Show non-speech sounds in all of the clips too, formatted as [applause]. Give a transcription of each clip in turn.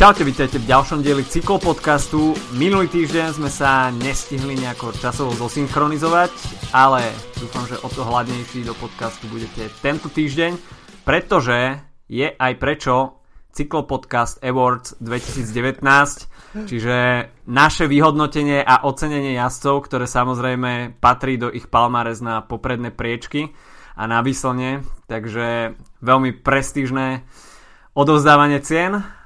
Čaute, vítajte v ďalšom dieli cyklopodcastu. Minulý týždeň sme sa nestihli nejako časovo zosynchronizovať, ale dúfam, že o to hladnejší do podcastu budete tento týždeň, pretože je aj prečo Cyklopodcast Awards 2019, čiže naše vyhodnotenie a ocenenie jazdcov, ktoré samozrejme patrí do ich palmares na popredné priečky a na výslne, takže veľmi prestížne odovzdávanie cien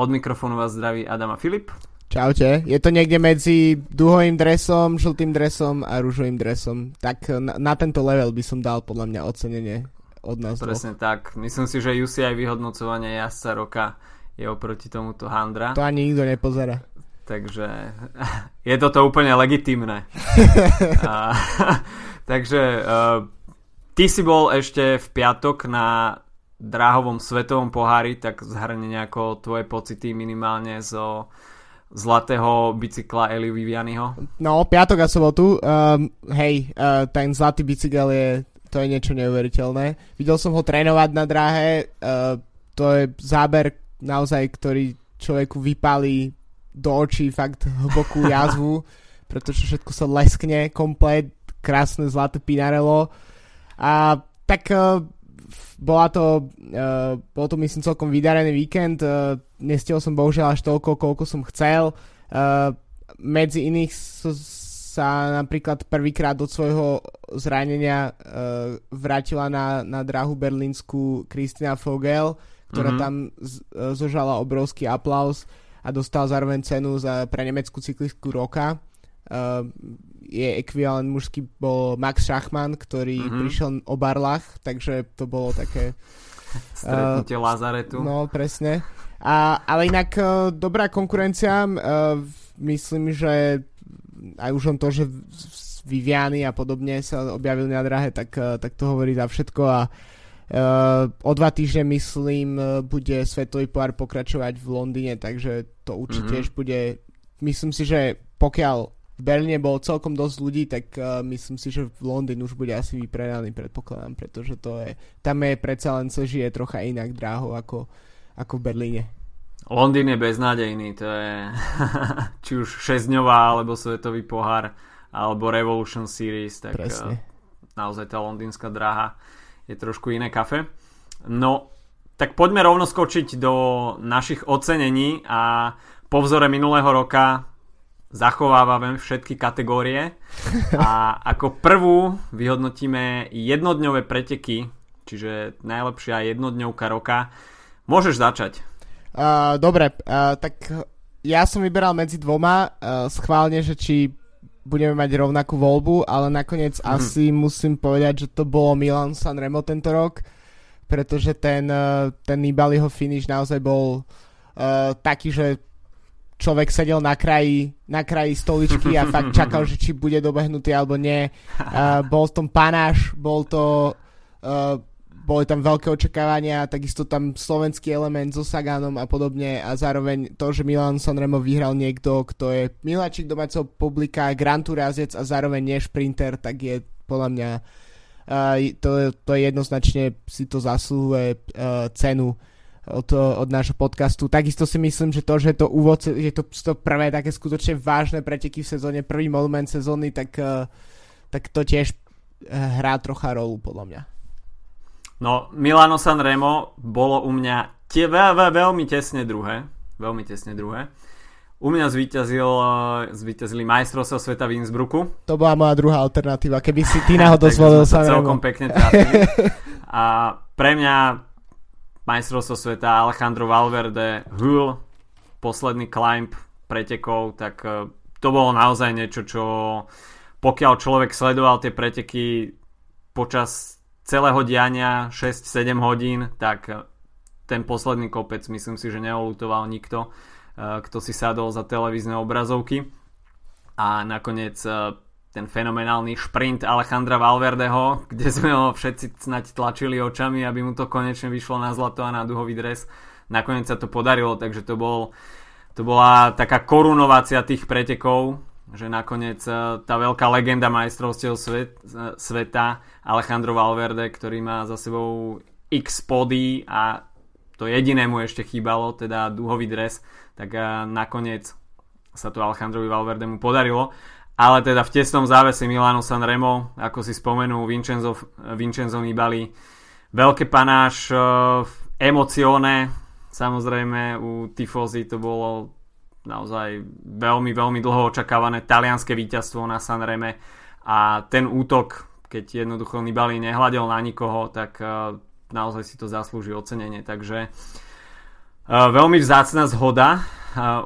od mikrofónu vás zdraví Adam a Filip. Čaute. Je to niekde medzi duhovým dresom, žltým dresom a rúžovým dresom. Tak na, na tento level by som dal podľa mňa ocenenie od nás Presne dvoch. tak. Myslím si, že UCI vyhodnocovanie jazdca roka je oproti tomuto Handra. To ani nikto nepozerá. Takže [laughs] je toto úplne legitimné. [laughs] a, [laughs] takže uh, ty si bol ešte v piatok na dráhovom svetovom pohári, tak zhrne nejako tvoje pocity minimálne zo zlatého bicykla Eli Vivianiho. No, piatok a sobotu. Um, hej, uh, ten zlatý bicykel je, to je niečo neuveriteľné. Videl som ho trénovať na dráhe. Uh, to je záber naozaj, ktorý človeku vypálí do očí fakt hlbokú [laughs] jazvu, pretože všetko sa leskne komplet, krásne zlaté Pinarello. A tak uh, bola to, uh, bol to myslím celkom vydarený víkend, uh, nestiel som bohužiaľ až toľko, koľko som chcel. Uh, medzi iných so, sa napríklad prvýkrát od svojho zranenia uh, vrátila na, na dráhu berlínsku Kristina Fogel, ktorá mm-hmm. tam z, uh, zožala obrovský aplaus a dostala zároveň cenu za, pre nemeckú cyklistku roka. Uh, je ekvivalent mužský bol Max Schachmann, ktorý mm-hmm. prišiel o barlach, takže to bolo také... [laughs] Stretnutie uh, Lazaretu. No, presne. A, ale inak uh, dobrá konkurencia. Uh, myslím, že aj už on to, že Viviany a podobne sa objavili na drahe, tak, uh, tak to hovorí za všetko a Uh, o dva týždne myslím bude Svetový pohár pokračovať v Londýne, takže to určite mm-hmm. bude myslím si, že pokiaľ v Berlíne bolo celkom dosť ľudí, tak uh, myslím si, že v Londýne už bude asi vypredaný, predpokladám, pretože to je, tam je predsa len sa žije trocha inak dráho ako, ako v Berlíne. Londýn je beznádejný, to je [laughs] či už 6 alebo Svetový pohár, alebo Revolution Series, tak uh, naozaj tá londýnska dráha je trošku iné kafe. No, tak poďme rovno skočiť do našich ocenení a po vzore minulého roka zachovávame všetky kategórie a ako prvú vyhodnotíme jednodňové preteky, čiže najlepšia jednodňovka roka. Môžeš začať. Uh, dobre, uh, tak ja som vyberal medzi dvoma uh, schválne, že či budeme mať rovnakú voľbu, ale nakoniec mm. asi musím povedať, že to bolo Milan Sanremo tento rok, pretože ten, uh, ten Nibaliho finish naozaj bol uh, taký, že človek sedel na kraji, na kraji stoličky a fakt čakal, že či bude dobehnutý alebo nie. Uh, bol v tom panáš, bol to... Uh, boli tam veľké očakávania, takisto tam slovenský element so Saganom a podobne a zároveň to, že Milan Sanremo vyhral niekto, kto je miláčik domáceho publika, Grand Tour a zároveň nie šprinter, tak je podľa mňa uh, to, to jednoznačne si to zaslúhuje uh, cenu od, od nášho podcastu. Takisto si myslím, že to, že to úvod, že to, to prvé také skutočne vážne preteky v sezóne, prvý moment sezóny, tak, eh, tak to tiež eh, hrá trocha rolu podľa mňa. No, Milano Sanremo bolo u mňa tie, ve, ve, veľmi tesne druhé. Veľmi tesne druhé. U mňa zvíťazil, eh, zvíťazili majstrovstvo sveta v Innsbrucku. To bola moja druhá alternatíva, keby si ty [laughs] náhodou zvolil Sanremo. celkom pekne [laughs] A pre mňa majstrovstvo sveta Alejandro Valverde Hul, posledný climb pretekov, tak e, to bolo naozaj niečo, čo pokiaľ človek sledoval tie preteky počas celého diania 6-7 hodín, tak e, ten posledný kopec myslím si, že neolutoval nikto, e, kto si sadol za televízne obrazovky. A nakoniec ten fenomenálny šprint Alejandra Valverdeho, kde sme ho všetci snať tlačili očami, aby mu to konečne vyšlo na zlato a na duhový dres. Nakoniec sa to podarilo, takže to, bol, to bola taká korunovácia tých pretekov, že nakoniec e, tá veľká legenda majstrovstiev svet, e, sveta Alejandro Valverde, ktorý má za sebou x pody a to jediné mu ešte chýbalo, teda duhový dres, tak uh, nakoniec sa to Alejandrovi Valverdemu podarilo. Ale teda v tesnom závese Milano Sanremo, ako si spomenul Vincenzo, Vincenzo Nibali, veľké panáš, uh, emocione, samozrejme u Tifozy to bolo naozaj veľmi, veľmi dlho očakávané talianské víťazstvo na Sanreme a ten útok, keď jednoducho Nibali nehľadel na nikoho, tak uh, naozaj si to zaslúži ocenenie. Takže uh, veľmi vzácna zhoda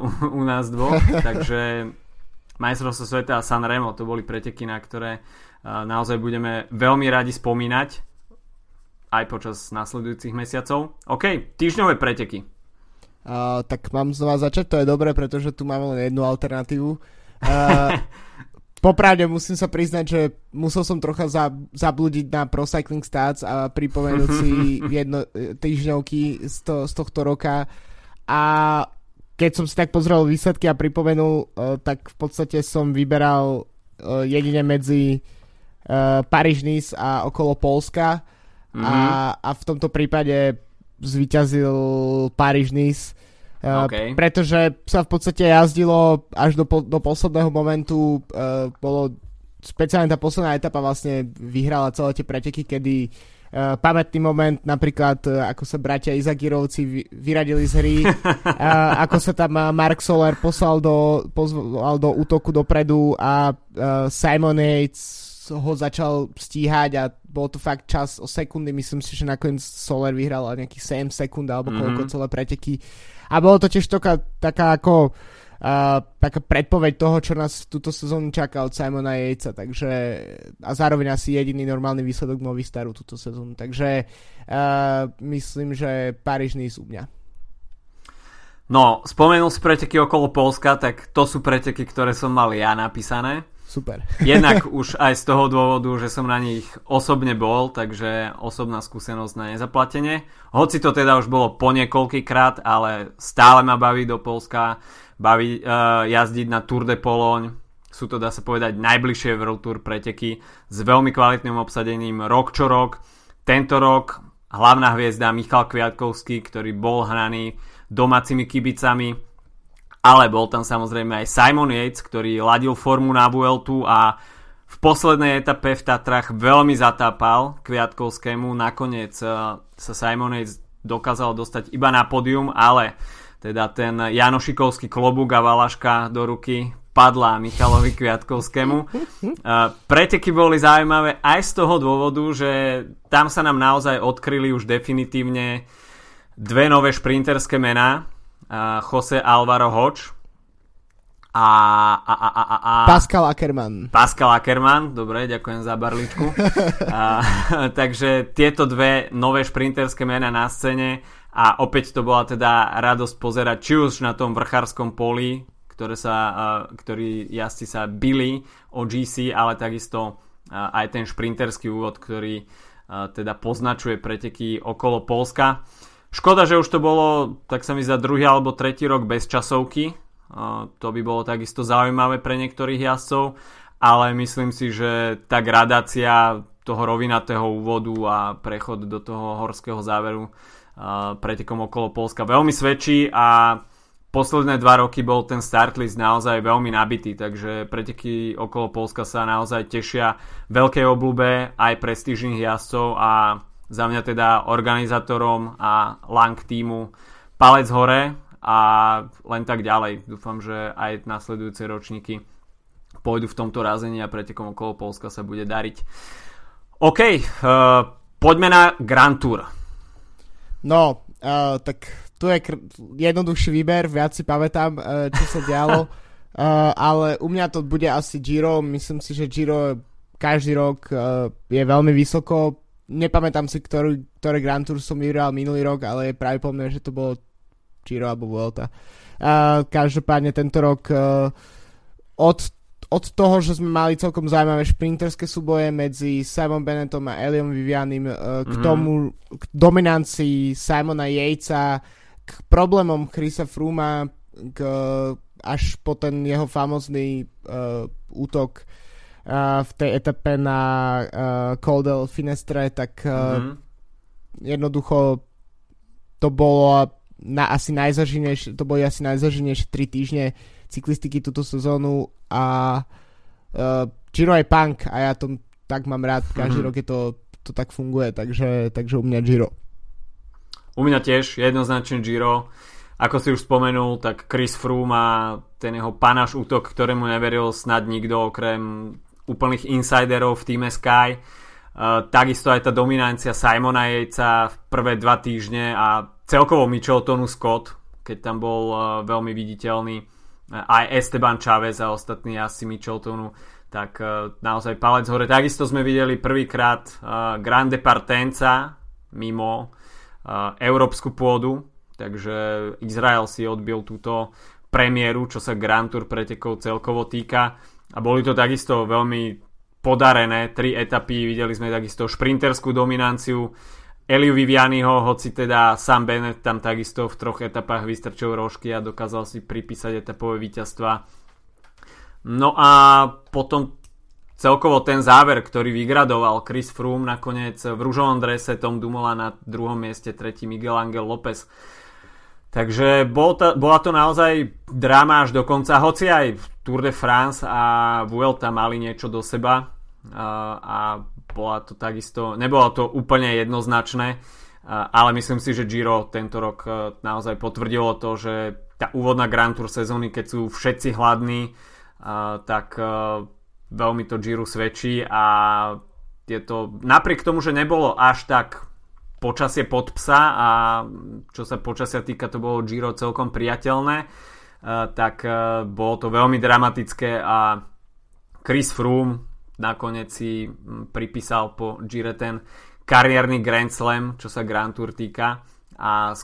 u, u nás dvoch, [laughs] takže majstrovstvo sveta a Sanremo to boli preteky, na ktoré naozaj budeme veľmi radi spomínať aj počas nasledujúcich mesiacov. OK, týždňové preteky. Uh, tak mám znova začať, to je dobré, pretože tu máme len jednu alternatívu. Uh, [laughs] popravde musím sa priznať, že musel som trocha za, zablúdiť na Pro Cycling Stats a pripomenúť si [laughs] jedno týždňovky z, to, z tohto roka a keď som si tak pozrel výsledky a pripomenul, uh, tak v podstate som vyberal uh, jedine medzi uh, Paríž-Nice a okolo Polska mm-hmm. a, a v tomto prípade zvíťazil Paríž-Nice uh, okay. pretože sa v podstate jazdilo až do, do posledného momentu uh, bolo speciálne tá posledná etapa vlastne vyhrala celé tie preteky, kedy uh, pamätný moment, napríklad uh, ako sa bratia Izagirovci vy, vyradili z hry, uh, [laughs] ako sa tam Mark Soler poslal do, pozval do útoku dopredu a uh, Simon Yates ho začal stíhať a bol to fakt čas o sekundy, myslím si, že nakoniec Soler vyhral nejakých 7 sekúnd alebo koľko mm-hmm. celé preteky. A bolo to tiež taká, taká ako uh, taká predpoveď toho, čo nás túto sezónu čaká od Simona Jejca, takže a zároveň asi jediný normálny výsledok Movistaru túto sezónu, takže uh, myslím, že Paríž nie sú mňa. No, spomenul si preteky okolo Polska, tak to sú preteky, ktoré som mal ja napísané. Super. [laughs] Jednak už aj z toho dôvodu, že som na nich osobne bol, takže osobná skúsenosť na nezaplatenie. Hoci to teda už bolo po niekoľkýkrát, ale stále ma baví do Polska, baví uh, jazdiť na Tour de Pologne. Sú to, dá sa povedať, najbližšie World Tour preteky s veľmi kvalitným obsadením rok čo rok. Tento rok hlavná hviezda Michal Kviatkovský, ktorý bol hraný domácimi kibicami, ale bol tam samozrejme aj Simon Yates, ktorý ladil formu na Vueltu a v poslednej etape v Tatrach veľmi zatápal Kviatkovskému, nakoniec eh, sa Simon Yates dokázal dostať iba na pódium, ale teda ten Janošikovský klobúk a valaška do ruky padla Michalovi Kviatkovskému. [laughs] Eh, preteky boli zaujímavé aj z toho dôvodu, že tam sa nám naozaj odkryli už definitívne dve nové šprinterské mená. Jose Alvaro Hodge a, a, a, a, a Pascal Ackermann. Pascal Ackermann, dobre, ďakujem za barličku. a, [laughs] takže tieto dve nové šprinterské mená na scéne a opäť to bola teda radosť pozerať či už na tom vrchárskom poli, ktoré sa, ktorí jazdci sa bili o GC, ale takisto aj ten šprinterský úvod, ktorý teda poznačuje preteky okolo Polska. Škoda, že už to bolo, tak sa mi za druhý alebo tretí rok bez časovky. To by bolo takisto zaujímavé pre niektorých jazdcov, ale myslím si, že tá gradácia toho rovinatého úvodu a prechod do toho horského záveru pretekom okolo Polska veľmi svedčí a posledné dva roky bol ten start list naozaj veľmi nabitý, takže preteky okolo Polska sa naozaj tešia veľkej oblúbe aj prestížnych jazdcov a za mňa teda organizátorom a Lang týmu palec hore a len tak ďalej. Dúfam, že aj nasledujúce ročníky pôjdu v tomto razení a pretekom okolo Polska sa bude dariť. OK, uh, poďme na Grand Tour. No, uh, tak tu je kr- jednoduchší výber, viac si pamätám, uh, čo sa dialo, uh, [laughs] ale u mňa to bude asi Giro, myslím si, že Giro každý rok uh, je veľmi vysoko nepamätám si, ktorý, ktoré Grand Tour som vyhral minulý rok, ale je mne, že to bolo Giro alebo Vuelta. Uh, každopádne tento rok uh, od, od toho, že sme mali celkom zaujímavé šprinterské súboje medzi Simon Bennettom a Eliom Vivianim uh, k mm-hmm. tomu, k dominancii Simona Yatesa, k problémom Chrisa Fruma, k, až po ten jeho famozný uh, útok v tej etape na uh, Col del Finestre, tak uh, mm-hmm. jednoducho to bolo na, asi najzažinejšie, to boli asi najzažinejšie 3 týždne cyklistiky túto sezónu a uh, Giro je punk a ja to tak mám rád, každý mm-hmm. rok je to, to tak funguje, takže, takže u mňa Giro. U mňa tiež jednoznačne Giro. Ako si už spomenul, tak Chris Froome má ten jeho panáš útok, ktorému neveril snad nikto okrem úplných insiderov v týme Sky. Uh, takisto aj tá dominancia Simona Jejca v prvé dva týždne a celkovo Micheltonu Scott, keď tam bol uh, veľmi viditeľný. Uh, aj Esteban Chavez a ostatní asi Micheltonu. Tak uh, naozaj palec hore. Takisto sme videli prvýkrát Grande Partenza mimo európsku pôdu, takže Izrael si odbil túto premiéru, čo sa Grand Tour pretekov celkovo týka. A boli to takisto veľmi podarené tri etapy, videli sme takisto šprinterskú dominanciu Eliu Vivianiho, hoci teda Sam Bennett tam takisto v troch etapách vystrčil rožky a dokázal si pripísať etapové víťazstva. No a potom celkovo ten záver, ktorý vygradoval Chris Froome nakoniec v rúžovom drese Tom Dumola na druhom mieste, tretí Miguel Angel López. Takže bol ta, bola to naozaj dráma až do konca, hoci aj Tour de France a Vuelta mali niečo do seba a, bola to takisto, nebolo to úplne jednoznačné, ale myslím si, že Giro tento rok e, naozaj potvrdilo to, že tá úvodná Grand Tour sezóny, keď sú všetci hladní, tak e, veľmi to Giro svedčí a je to, napriek tomu, že nebolo až tak počasie pod psa a čo sa počasia týka, to bolo Giro celkom priateľné tak bolo to veľmi dramatické a Chris Froome nakoniec si pripísal po Gire ten kariérny Grand Slam, čo sa Grand Tour týka a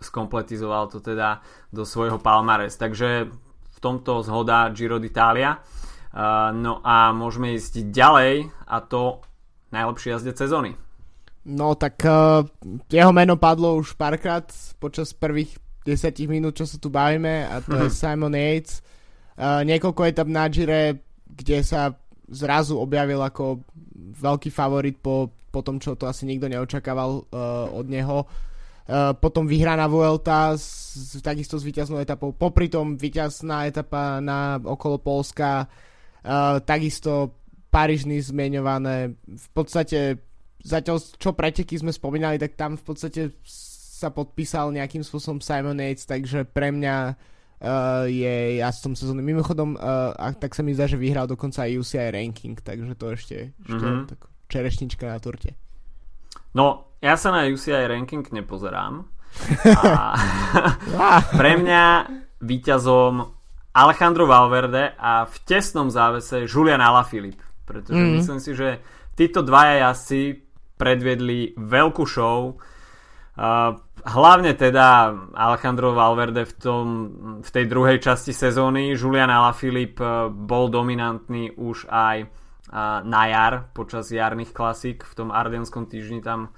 skompletizoval to teda do svojho palmares. Takže v tomto zhoda Giro d'Italia. Eh, no a môžeme ísť ďalej a to najlepšie jazde sezóny. No tak uh, jeho meno padlo už párkrát počas prvých 10 minút, čo sa tu bavíme a to mm-hmm. je. [laughs] Simon Yates. Uh, niekoľko etap na Gire, kde sa zrazu objavil ako veľký favorit po, po tom, čo to asi nikto neočakával uh, od neho. Uh, potom vyhraná Vuelta s, takisto s víťaznou etapou. Popri tom víťazná etapa na okolo Polska. Uh, takisto Parížny zmeňované. V podstate zatiaľ čo preteky sme spomínali, tak tam v podstate sa podpísal nejakým spôsobom Simon Yates, takže pre mňa uh, je jazdcom sezóny. Mimochodom, uh, tak sa mi zdá, že vyhral dokonca aj UCI ranking, takže to ešte, ešte mm-hmm. tak čerešnička na turte. No, ja sa na UCI ranking nepozerám. [laughs] A [laughs] pre mňa víťazom Alejandro Valverde a v tesnom závese Julian Alaphilippe. Pretože mm-hmm. myslím si, že títo dvaja jazdci predviedli veľkú show. Uh, hlavne teda Alejandro Valverde v, tom, v tej druhej časti sezóny. Julian Alaphilippe eh, bol dominantný už aj eh, na jar počas jarných klasík v tom Ardenskom týždni tam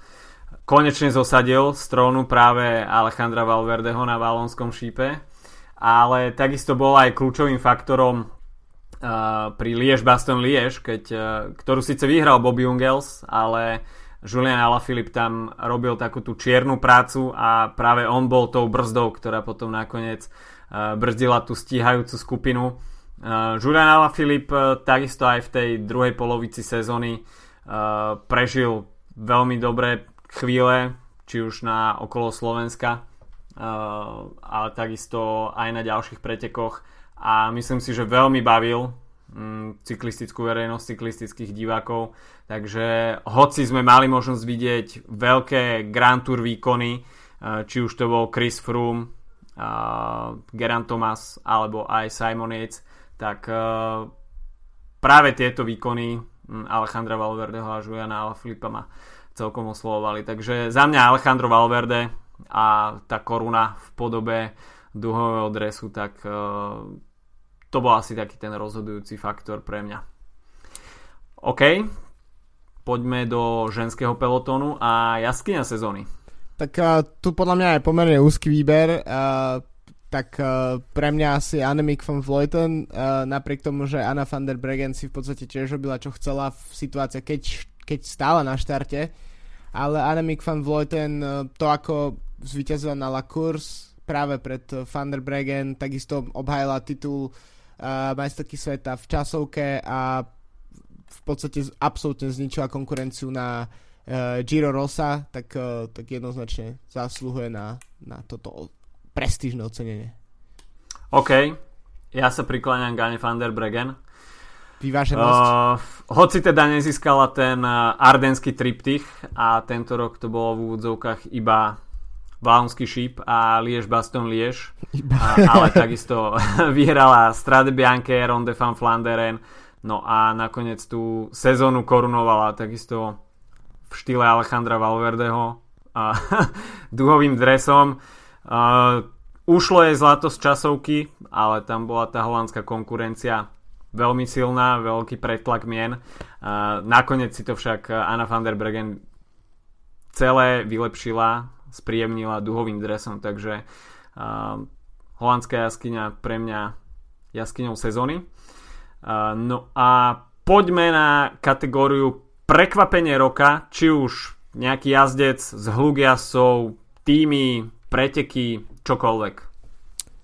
konečne zosadil z trónu práve Alejandra Valverdeho na Valonskom šípe ale takisto bol aj kľúčovým faktorom uh, pri Liež Baston Liež, keď, ktorú síce vyhral Bobby Ungels, ale Julian Alaphilippe tam robil takú tú čiernu prácu a práve on bol tou brzdou, ktorá potom nakoniec uh, brzdila tú stíhajúcu skupinu. Uh, Julian Alaphilippe uh, takisto aj v tej druhej polovici sezóny prežil veľmi dobré chvíle, či už na okolo Slovenska, ale takisto aj na ďalších pretekoch a myslím si, že veľmi bavil cyklistickú verejnosť, cyklistických divákov. Takže hoci sme mali možnosť vidieť veľké Grand Tour výkony, eh, či už to bol Chris Froome, eh, Geraint Thomas alebo aj Simon Yates, tak eh, práve tieto výkony hm, Alejandra Valverdeho a Juliana Alaphilippa ma celkom oslovovali. Takže za mňa Alejandro Valverde a tá koruna v podobe duhového dresu, tak to bol asi taký ten rozhodujúci faktor pre mňa. OK, poďme do ženského pelotónu a jaskyňa sezóny. Tak uh, tu podľa mňa je pomerne úzky výber. Uh, tak uh, pre mňa asi Annemiek van Vleuten, uh, napriek tomu, že Anna van der Bregen si v podstate tiež robila, čo chcela v situácii, keď, keď stála na štarte. Ale Annemiek van Vleuten, uh, to ako zvíťazila na La Course práve pred Van der Bregen, takisto obhajila titul uh, majsterky sveta v časovke a v podstate absolútne zničila konkurenciu na uh, Giro Rosa, tak, uh, tak jednoznačne zasluhuje na, na toto prestížne ocenenie. OK, ja sa prikláňam Gane van der Bregen. Vyváženosť. Uh, hoci teda nezískala ten ardenský triptych a tento rok to bolo v úvodzovkách iba Valonský šíp a Liež Baston Liež. A, ale takisto [laughs] vyhrala Strade Bianche, Ronde van Flanderen. No a nakoniec tú sezónu korunovala takisto v štýle Alejandra Valverdeho a [laughs] duhovým dresom. Uh, ušlo jej zlato z časovky, ale tam bola tá holandská konkurencia veľmi silná, veľký pretlak mien. Uh, nakoniec si to však Anna van der celé vylepšila spríjemnila duhovým dresom, takže uh, holandská jaskyňa pre mňa jaskyňou sezóny. Uh, no a poďme na kategóriu prekvapenie roka, či už nejaký jazdec z hlugiasov, týmy, preteky, čokoľvek.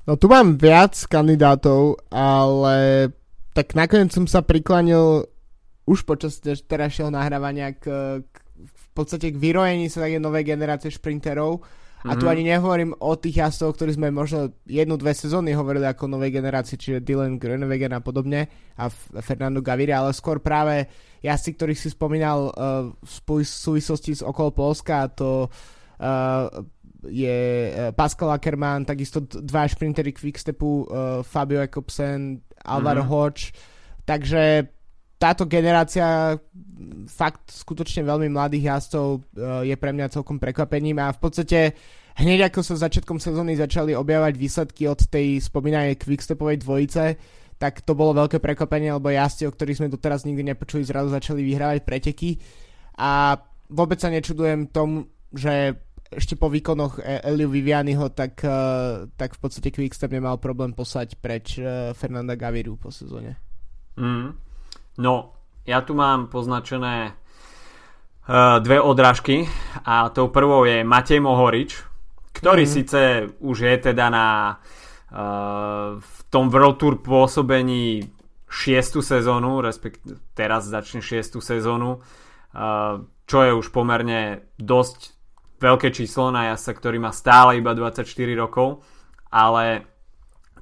No tu mám viac kandidátov, ale tak nakoniec som sa priklanil už počas terajšieho nahrávania k, k podstate k vyrojení sa také novej generácie šprinterov. A mm-hmm. tu mhm. ani nehovorím o tých jazdcoch, ktorí sme možno jednu, dve sezóny hovorili ako novej generácii, čiže Dylan Groenewegen a podobne a Fernando Gaviria, ale skôr práve jazdci, ktorých si spomínal uh, v súvislosti s okolo Polska, to uh, je uh, Pascal Ackermann, takisto dva šprintery Quickstepu, uh, Fabio Jakobsen, Alvaro mm-hmm. Hodge, takže táto generácia fakt skutočne veľmi mladých jazdcov e, je pre mňa celkom prekvapením a v podstate hneď ako sa začiatkom sezóny začali objavať výsledky od tej spomínanej quickstepovej dvojice, tak to bolo veľké prekvapenie, lebo jazdci, o ktorých sme doteraz nikdy nepočuli, zrazu začali vyhrávať preteky a vôbec sa nečudujem tomu, že ešte po výkonoch e- Eliu Vivianiho, tak, e, tak v podstate Quickstep nemal problém poslať preč Fernanda Gaviru po sezóne. Mm. No, ja tu mám poznačené uh, dve odrážky a tou prvou je Matej Mohorič, ktorý mm. síce už je teda na uh, v tom World Tour pôsobení šiestu sezónu, respektíve teraz začne šiestu sezónu, uh, čo je už pomerne dosť veľké číslo na jasa, ktorý má stále iba 24 rokov, ale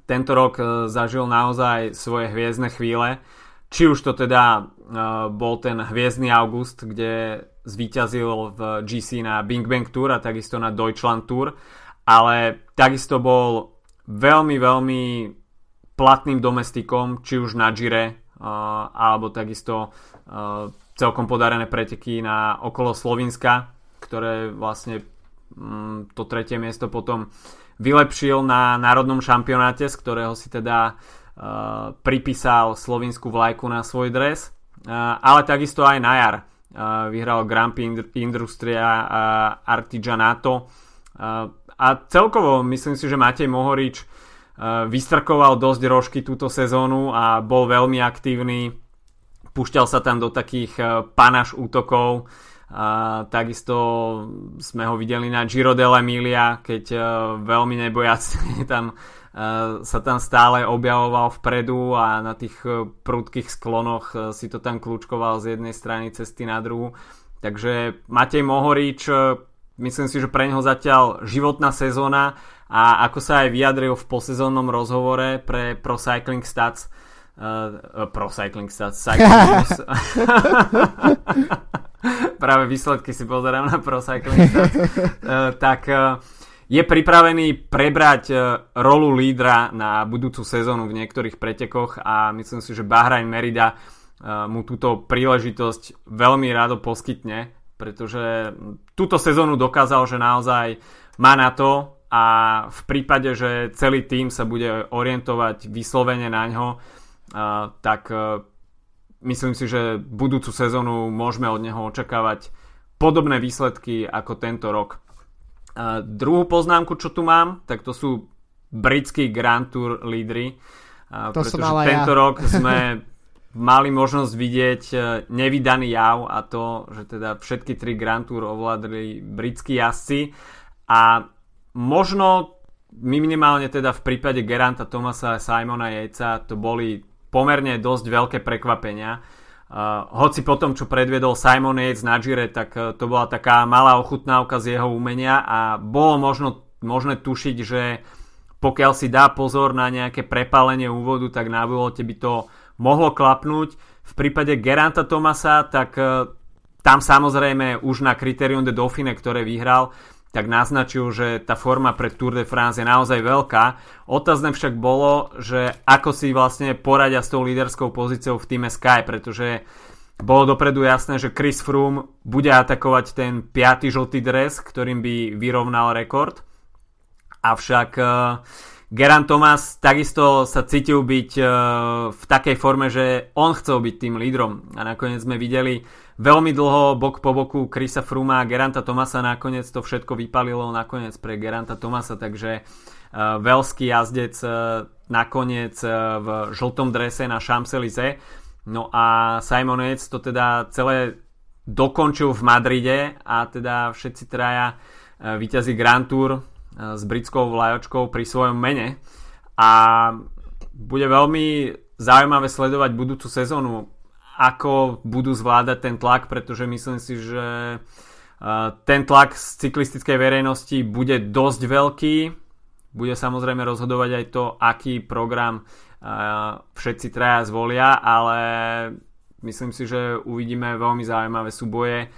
tento rok zažil naozaj svoje hviezdne chvíle či už to teda uh, bol ten hviezdny august, kde zvíťazil v GC na Bing Bang Tour a takisto na Deutschland Tour, ale takisto bol veľmi, veľmi platným domestikom, či už na Gire, uh, alebo takisto uh, celkom podarené preteky na okolo Slovenska, ktoré vlastne um, to tretie miesto potom vylepšil na národnom šampionáte, z ktorého si teda pripísal slovinskú vlajku na svoj dres, uh, ale takisto aj na jar uh, vyhral Grand Prix Industria Artigianato a celkovo myslím si, že Matej Mohorič vystrkoval dosť rožky túto sezónu a bol veľmi aktívny. Púšťal sa tam do takých panaš útokov. A takisto sme ho videli na Giro dell'Emilia, keď veľmi nebojacne [laughs] tam Eh, sa tam stále objavoval vpredu a na tých eh, prudkých sklonoch eh, si to tam kľúčkoval z jednej strany cesty na druhú. Takže Matej Mohorič, myslím si, že pre neho zatiaľ životná sezóna a ako sa aj vyjadril v posezónnom rozhovore pre Pro Cycling Stats uh, Pro Cycling Stats Cycling [laughs] práve výsledky si pozerám na Pro Cycling Stats uh, tak uh, je pripravený prebrať e, rolu lídra na budúcu sezónu v niektorých pretekoch a myslím si, že Bahrain Merida e, mu túto príležitosť veľmi rado poskytne, pretože túto sezónu dokázal, že naozaj má na to a v prípade, že celý tým sa bude orientovať vyslovene na ňo, e, tak myslím si, že budúcu sezónu môžeme od neho očakávať podobné výsledky ako tento rok. A druhú poznámku, čo tu mám, tak to sú britskí Grand Tour lídry. A to pretože som tento ja. rok sme mali možnosť vidieť e, nevydaný jav a to, že teda všetky tri Grand Tour ovládli britskí jazdci a možno minimálne teda v prípade Geranta Tomasa a Simona Jejca to boli pomerne dosť veľké prekvapenia. Hoci po tom, čo predviedol Simon Yates na Gire, tak uh, to bola taká malá ochutnávka z jeho umenia a bolo možno, možné tušiť, že pokiaľ si dá pozor na nejaké prepálenie úvodu, tak na by to mohlo klapnúť. V prípade Geranta Tomasa, tak uh, tam samozrejme už na Criterium de Dauphine, ktoré vyhral, tak naznačil, že tá forma pre Tour de France je naozaj veľká. Otázne však bolo, že ako si vlastne poradia s tou líderskou pozíciou v týme Sky, pretože bolo dopredu jasné, že Chris Froome bude atakovať ten 5. žltý dres, ktorým by vyrovnal rekord. Avšak uh, Geran Thomas takisto sa cítil byť uh, v takej forme, že on chcel byť tým lídrom. A nakoniec sme videli veľmi dlho bok po boku Krisa Fruma a Geranta Tomasa nakoniec to všetko vypalilo nakoniec pre Geranta Tomasa, takže uh, veľský jazdec uh, nakoniec uh, v žltom drese na Champs-Élysées. No a Simon Yates to teda celé dokončil v Madride a teda všetci traja uh, vyťazí Grand Tour uh, s britskou vlajočkou pri svojom mene a bude veľmi zaujímavé sledovať budúcu sezónu ako budú zvládať ten tlak, pretože myslím si, že ten tlak z cyklistickej verejnosti bude dosť veľký. Bude samozrejme rozhodovať aj to, aký program všetci traja zvolia, ale myslím si, že uvidíme veľmi zaujímavé súboje.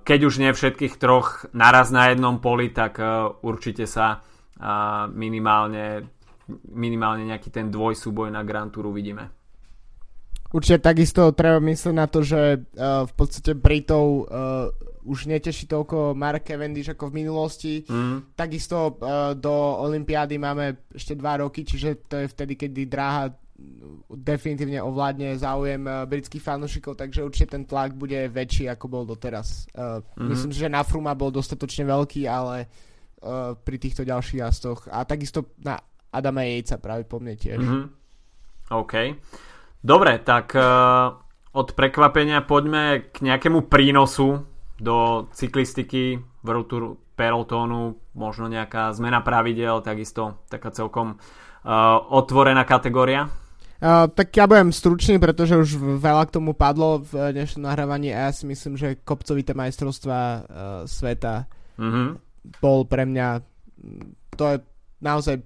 Keď už nie všetkých troch naraz na jednom poli, tak určite sa minimálne, minimálne nejaký ten dvojsúboj na Grand Tour uvidíme. Určite takisto treba myslieť na to, že uh, v podstate Britov uh, už neteší toľko Mark Cavendish ako v minulosti. Mm. Takisto uh, do Olympiády máme ešte dva roky, čiže to je vtedy, kedy dráha definitívne ovládne záujem uh, britských fanúšikov, takže určite ten tlak bude väčší, ako bol doteraz. Uh, mm-hmm. Myslím si, že na Fruma bol dostatočne veľký, ale uh, pri týchto ďalších jazdoch a takisto na Adama Jejca práve po mne tiež. Mm-hmm. OK. Dobre, tak uh, od prekvapenia poďme k nejakému prínosu do cyklistiky World Tour Pelotónu, možno nejaká zmena pravidel, takisto taká celkom uh, otvorená kategória. Uh, tak ja budem stručný, pretože už veľa k tomu padlo v dnešnom nahrávaní a ja si myslím, že kopcovité majstrovstva uh, sveta mm-hmm. bol pre mňa to je naozaj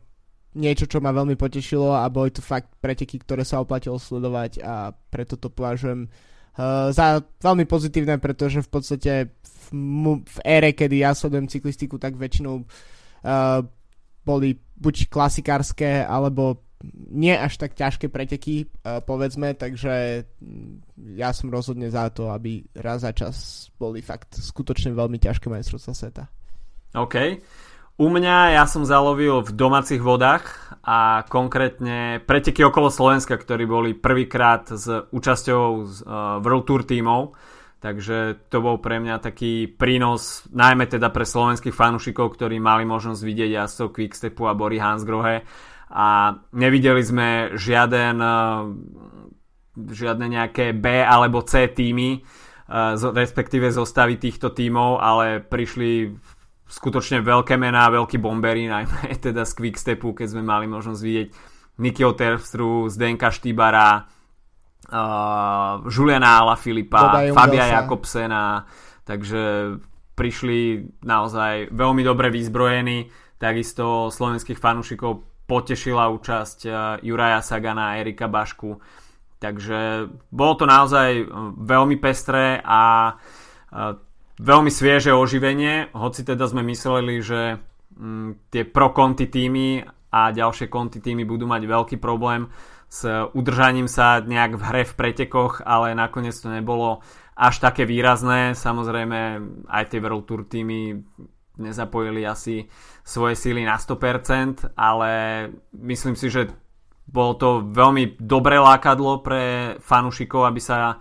niečo, čo ma veľmi potešilo a boli to fakt preteky, ktoré sa oplatilo sledovať a preto to považujem uh, za veľmi pozitívne, pretože v podstate v, v ére, kedy ja sledujem cyklistiku, tak väčšinou uh, boli buď klasikárske, alebo nie až tak ťažké preteky, uh, povedzme, takže ja som rozhodne za to, aby raz za čas boli fakt skutočne veľmi ťažké majstrovstvá sveta. OK. U mňa ja som zalovil v domácich vodách a konkrétne preteky okolo Slovenska, ktorí boli prvýkrát s účasťou z, uh, World Tour tímov. Takže to bol pre mňa taký prínos, najmä teda pre slovenských fanúšikov, ktorí mali možnosť vidieť jazdcov Quickstepu a Bory Hansgrohe. A nevideli sme žiaden, uh, žiadne nejaké B alebo C týmy, uh, respektíve zostavy týchto tímov, ale prišli skutočne veľké mená, veľkí bombery, najmä [laughs] teda z Quickstepu, keď sme mali možnosť vidieť Nikio Terpstru, Zdenka Štýbara, uh, Juliana Ala Filipa, Fabia Jakobsena, takže prišli naozaj veľmi dobre vyzbrojení, takisto slovenských fanúšikov potešila účasť Juraja Sagana a Erika Bašku, takže bolo to naozaj uh, veľmi pestré a uh, veľmi svieže oživenie, hoci teda sme mysleli, že mm, tie pro konti týmy a ďalšie konti týmy budú mať veľký problém s udržaním sa nejak v hre v pretekoch, ale nakoniec to nebolo až také výrazné. Samozrejme aj tie World Tour týmy nezapojili asi svoje síly na 100%, ale myslím si, že bolo to veľmi dobré lákadlo pre fanúšikov, aby sa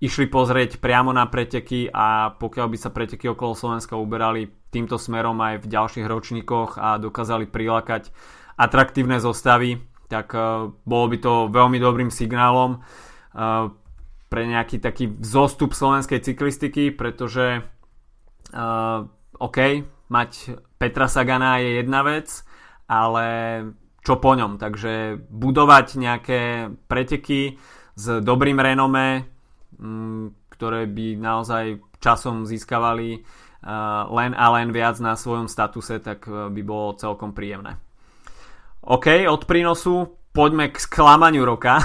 išli pozrieť priamo na preteky a pokiaľ by sa preteky okolo Slovenska uberali týmto smerom aj v ďalších ročníkoch a dokázali prilákať atraktívne zostavy, tak uh, bolo by to veľmi dobrým signálom uh, pre nejaký taký zostup slovenskej cyklistiky, pretože uh, OK, mať Petra Sagana je jedna vec, ale čo po ňom. Takže budovať nejaké preteky s dobrým renome, mm, ktoré by naozaj časom získavali len a len viac na svojom statuse, tak by bolo celkom príjemné. OK, od prínosu poďme k sklamaniu roka.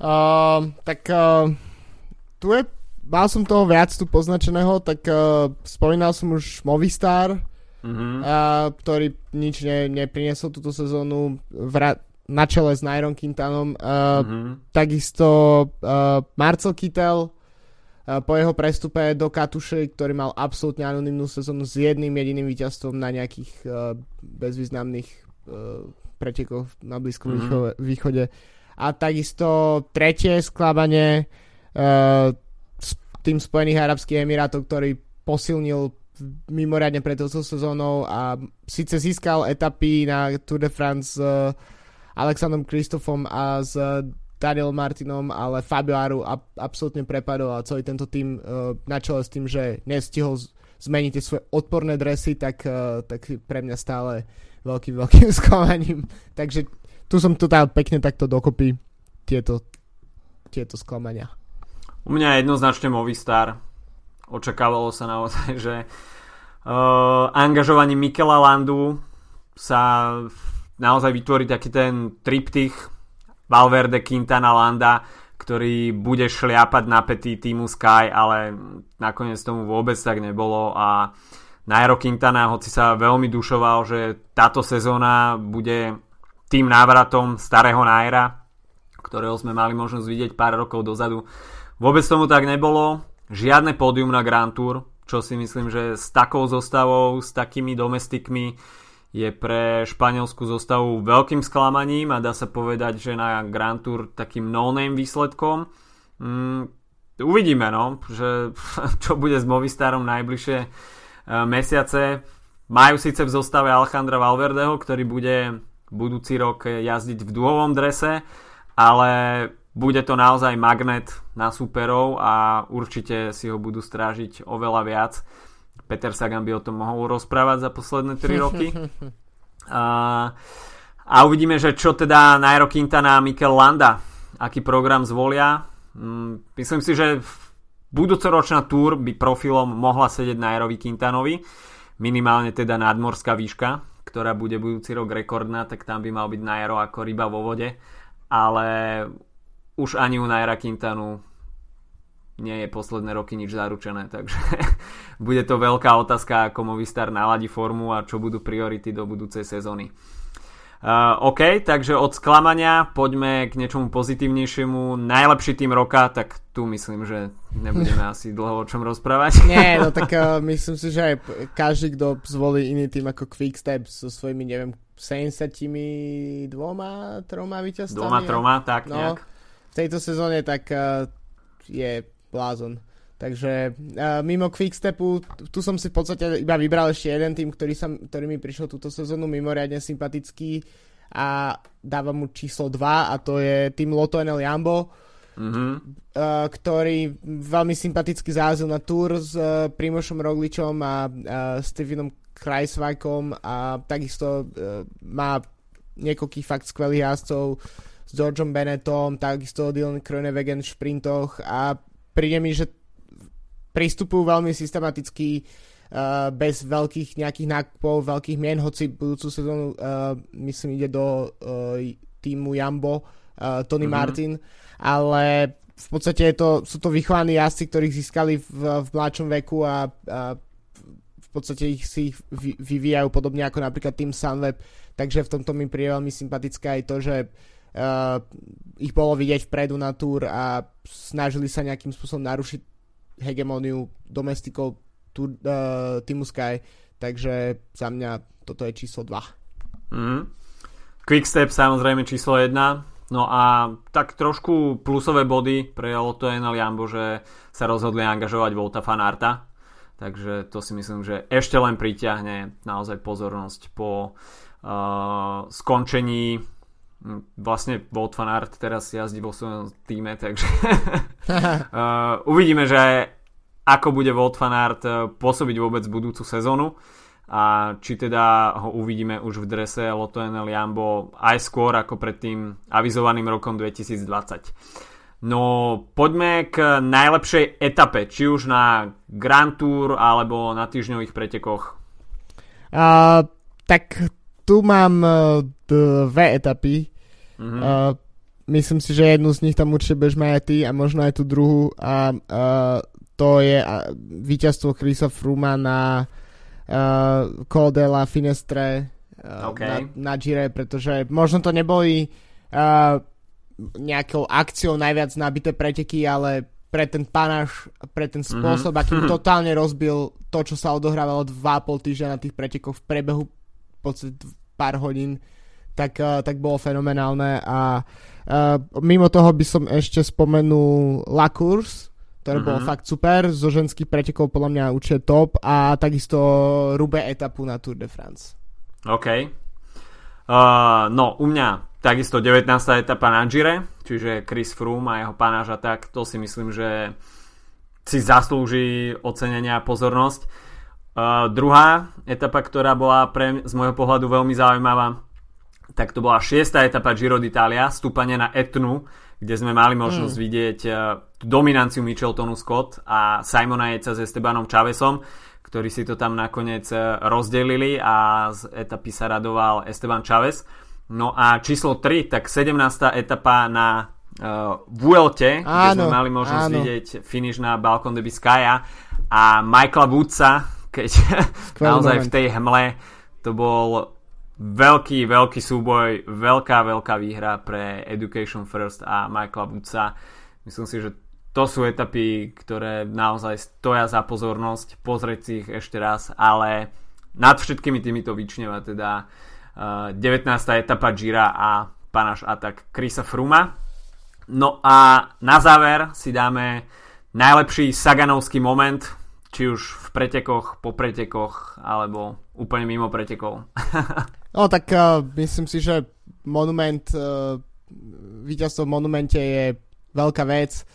uh, [laughs] tak uh, tu je, mal som toho viac tu poznačeného, tak uh, spomínal som už Movistar, uh-huh. uh, ktorý nič ne, neprinesol túto sezónu vra- na čele s Nairon Quintanom. Uh, uh-huh. Takisto uh, Marcel Kittel uh, po jeho prestupe do Katuše, ktorý mal absolútne anonimnú sezónu s jedným jediným víťazstvom na nejakých uh, bezvýznamných uh, pretekov na Blízkom mm-hmm. východe. A takisto tretie sklábanie uh, tým Spojených Arabských Emirátov, ktorý posilnil mimoriadne pred touto sezónou a síce získal etapy na Tour de France uh, Alexandrom Kristofom a s Daniel Martinom, ale Fabio Aru ab- absolútne prepadol a celý tento tým uh, na čele s tým, že nestihol zmeniť tie svoje odporné dresy, tak, uh, tak pre mňa stále veľkým, [laughs] veľkým sklamaním. Takže tu som to dal pekne takto dokopy tieto, tieto sklamania. U mňa jednoznačne Movistar. Očakávalo sa naozaj, [laughs] že uh, angažovaním Mikela Landu sa naozaj vytvorí taký ten triptych Valverde, Quintana, Landa, ktorý bude šliapať pety týmu Sky, ale nakoniec tomu vôbec tak nebolo a Nairo Quintana, hoci sa veľmi dušoval, že táto sezóna bude tým návratom starého Naira, ktorého sme mali možnosť vidieť pár rokov dozadu. Vôbec tomu tak nebolo. Žiadne pódium na Grand Tour, čo si myslím, že s takou zostavou, s takými domestikmi je pre španielskú zostavu veľkým sklamaním a dá sa povedať, že na Grand Tour takým no-name výsledkom. Mm, uvidíme, no, že [laughs] čo bude s Movistarom najbližšie Eh, mesiace. Majú síce v zostave Alejandra Valverdeho, ktorý bude budúci rok jazdiť v duhovom drese, ale bude to naozaj magnet na superov a určite si ho budú strážiť oveľa viac. Peter Sagan by o tom mohol rozprávať za posledné 3 roky. [laughs] A, a uvidíme, že čo teda Nairo Quintana a Mikel Landa, aký program zvolia. Mm, myslím si, že Budúcoročná túr by profilom mohla sedieť na Aerovi Quintanovi, minimálne teda nadmorská výška, ktorá bude budúci rok rekordná, tak tam by mal byť Nairo ako ryba vo vode, ale už ani u Naira Quintanu nie je posledné roky nič zaručené, takže [laughs] bude to veľká otázka, ako Movistar naladí formu a čo budú priority do budúcej sezóny. Uh, OK, takže od sklamania poďme k niečomu pozitívnejšiemu. Najlepší tým roka, tak tu myslím, že nebudeme [laughs] asi dlho o čom rozprávať. Nie, no tak uh, myslím si, že aj každý, kto zvolí iný tým ako Quickstep so svojimi, neviem, 72 troma víťazstvami. Dvoma, troma, tak no, nejak. V tejto sezóne tak uh, je blázon. Takže uh, mimo Quickstepu, tu som si v podstate iba vybral ešte jeden tým, ktorý, sa, ktorý mi prišiel túto sezónu mimoriadne sympatický a dávam mu číslo 2 a to je tým Lotto NL Jambo, mm-hmm. uh, ktorý veľmi sympaticky zárazil na Tour s uh, Primošom Rogličom a uh, Stevenom Kreisvajkom a takisto uh, má niekoľkých fakt skvelých jazdcov s Georgeom Bennettom, takisto Dylan Kroenewegen v šprintoch a príde mi, že pristupujú veľmi systematicky uh, bez veľkých nejakých nákupov, veľkých mien, hoci budúcu sezónu uh, myslím ide do uh, týmu Jambo uh, Tony mm-hmm. Martin, ale v podstate je to, sú to vychovaní jazdci, ktorých získali v, v mladšom veku a, a v podstate ich si ich vyvíjajú podobne ako napríklad tým Sunweb, takže v tomto mi príde veľmi sympatické aj to, že uh, ich bolo vidieť vpredu na túr a snažili sa nejakým spôsobom narušiť hegemóniu domestikov tu, uh, Teamu Sky, takže za mňa toto je číslo 2. Mm. Quickstep samozrejme číslo 1, no a tak trošku plusové body pre Lotto NL Jambo, že sa rozhodli angažovať Volta Fanarta, takže to si myslím, že ešte len priťahne naozaj pozornosť po uh, skončení vlastne Volt Van Art teraz jazdí vo svojom týme, takže uh, [laughs] [laughs] uvidíme, že ako bude Volt Van Art uh, pôsobiť vôbec budúcu sezónu. a či teda ho uvidíme už v drese Lotto NL Jambo aj skôr ako pred tým avizovaným rokom 2020. No poďme k najlepšej etape, či už na Grand Tour alebo na týždňových pretekoch. Uh, tak tu mám uh, dve etapy. Mm-hmm. Uh, myslím si, že jednu z nich tam určite budeš mať aj ty a možno aj tú druhú a uh, to je uh, víťazstvo Chrisa Fruma na uh, Col de la Finestre uh, okay. na, na Gire, pretože možno to neboli uh, nejakou akciou najviac nabité preteky, ale pre ten panáš, pre ten mhm. spôsob, mm-hmm. akým [laughs] totálne rozbil to, čo sa odohrávalo 2,5 týždňa na tých pretekoch v prebehu v podstate pár hodín, tak, uh, tak bolo fenomenálne a uh, mimo toho by som ešte spomenul La Course, ktoré mm-hmm. bolo mhm. fakt super, zo ženských pretekov podľa mňa určite top a takisto Rube etapu na Tour de France. OK. Uh, no, u mňa takisto 19. etapa na Gire, čiže Chris Froome a jeho panáža tak, to si myslím, že si zaslúži ocenenia a pozornosť. Uh, druhá etapa, ktorá bola pre, z môjho pohľadu veľmi zaujímavá, tak to bola šiesta etapa Giro d'Italia, stúpanie na Etnu, kde sme mali možnosť mm. vidieť uh, dominanciu Micheltonu Scott a Simona Jeca s Estebanom Chavesom, ktorí si to tam nakoniec uh, rozdelili a z etapy sa radoval Esteban Chavez. No a číslo 3, tak 17. etapa na uh, Vuelte, kde sme mali možnosť áno. vidieť finish na Balkon de Biscaya a Michaela Woodsa, keď [laughs] naozaj moment. v tej hmle to bol veľký, veľký súboj, veľká, veľká výhra pre Education First a Michaela Woodsa. Myslím si, že to sú etapy, ktoré naozaj stoja za pozornosť, pozrieť si ich ešte raz, ale nad všetkými týmito vyčneva teda uh, 19. etapa Gira a panáš atak Krisa Fruma. No a na záver si dáme najlepší Saganovský moment, či už v pretekoch, po pretekoch, alebo úplne mimo pretekov. [laughs] No tak uh, myslím si, že monument, uh, víťazstvo v monumente je veľká vec.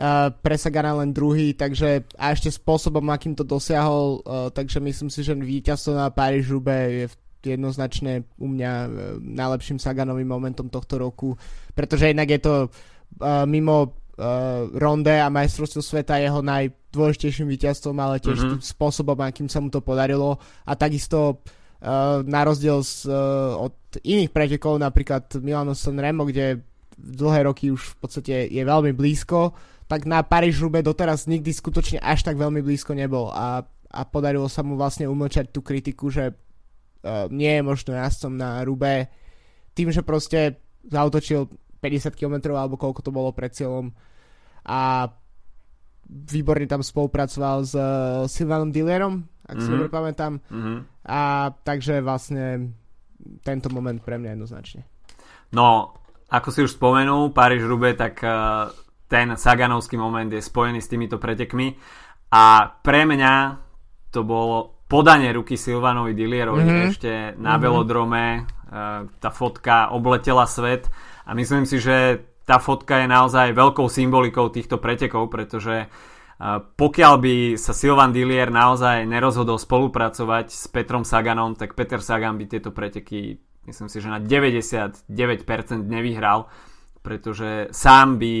Uh, pre Sagana len druhý, takže a ešte spôsobom, akým to dosiahol, uh, takže myslím si, že víťazstvo na Paríž je jednoznačne u mňa najlepším Saganovým momentom tohto roku, pretože inak je to uh, mimo uh, Ronde a majstrovstvo sveta jeho najdôležitejším víťazstvom, ale tiež mm-hmm. tým spôsobom, akým sa mu to podarilo. A takisto uh, na rozdiel z, uh, od iných pretekov, napríklad Milano Sanremo, kde dlhé roky už v podstate je veľmi blízko, tak na paríž rube doteraz nikdy skutočne až tak veľmi blízko nebol. A, a podarilo sa mu vlastne umlčať tú kritiku, že uh, nie je možno jazdcom na Rube. Tým, že proste zautočil 50 km alebo koľko to bolo pred cieľom a výborne tam spolupracoval s uh, Silvanom Dillerom, ak mm-hmm. si mhm. dobre pamätám. Mm-hmm. A takže vlastne tento moment pre mňa jednoznačne. No, ako si už spomenul, Paríž Rube, tak uh, ten Saganovský moment je spojený s týmito pretekmi a pre mňa to bolo podanie ruky Silvanovi Dillierovi mm-hmm. ešte na mm-hmm. velodrome. Uh, tá fotka obletela svet a myslím si, že tá fotka je naozaj veľkou symbolikou týchto pretekov, pretože pokiaľ by sa Silvan Dillier naozaj nerozhodol spolupracovať s Petrom Saganom, tak Peter Sagan by tieto preteky myslím si, že na 99% nevyhral, pretože sám by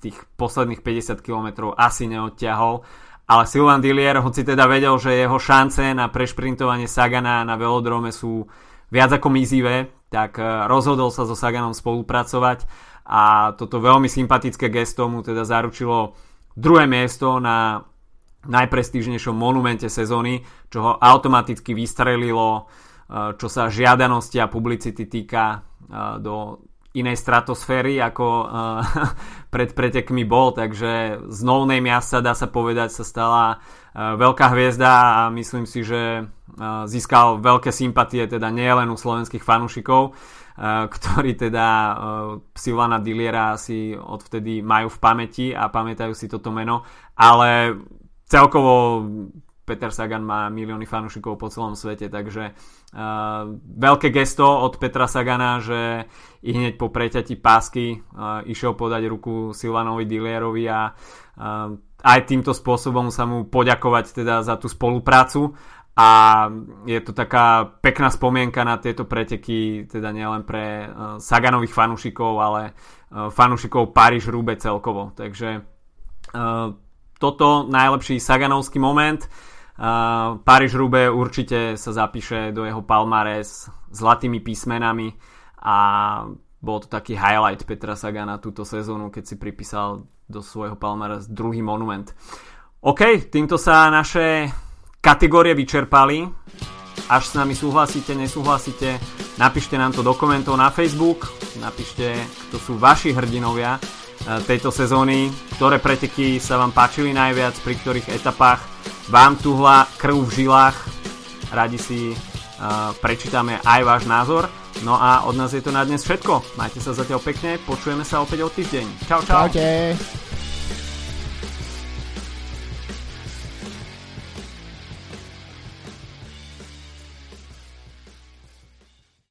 tých posledných 50 km asi neodťahol. Ale Silvan Dillier, hoci teda vedel, že jeho šance na prešprintovanie Sagana na velodrome sú viac ako mizivé, tak e, rozhodol sa so Saganom spolupracovať a toto veľmi sympatické gesto mu teda zaručilo druhé miesto na najprestížnejšom monumente sezóny, čo ho automaticky vystrelilo, e, čo sa žiadanosti a publicity týka e, do inej stratosféry, ako [laughs] pred pretekmi bol, takže z no name sa dá sa povedať sa stala veľká hviezda a myslím si, že získal veľké sympatie teda nie len u slovenských fanúšikov, ktorí teda Silvana Dilliera asi odvtedy majú v pamäti a pamätajú si toto meno, ale celkovo Peter Sagan má milióny fanúšikov po celom svete, takže uh, veľké gesto od Petra Sagana, že i hneď po preťati pásky uh, išiel podať ruku Silvanovi Dillierovi a uh, aj týmto spôsobom sa mu poďakovať teda za tú spoluprácu a je to taká pekná spomienka na tieto preteky, teda nielen pre uh, Saganových fanúšikov, ale uh, fanúšikov Paríž Rube celkovo. Takže uh, toto najlepší Saganovský moment. Uh, Paríž Rube určite sa zapíše do jeho palmares zlatými písmenami a bol to taký highlight Petra Sagana túto sezónu, keď si pripísal do svojho palmares druhý monument. OK, týmto sa naše kategórie vyčerpali. Až s nami súhlasíte, nesúhlasíte, napíšte nám to do komentov na Facebook, napíšte, kto sú vaši hrdinovia tejto sezóny, ktoré preteky sa vám páčili najviac, pri ktorých etapách vám tuhla krv v žilách. Radi si uh, prečítame aj váš názor. No a od nás je to na dnes všetko. Majte sa zatiaľ pekne, počujeme sa opäť o týždeň. Čau, čau. Čaute.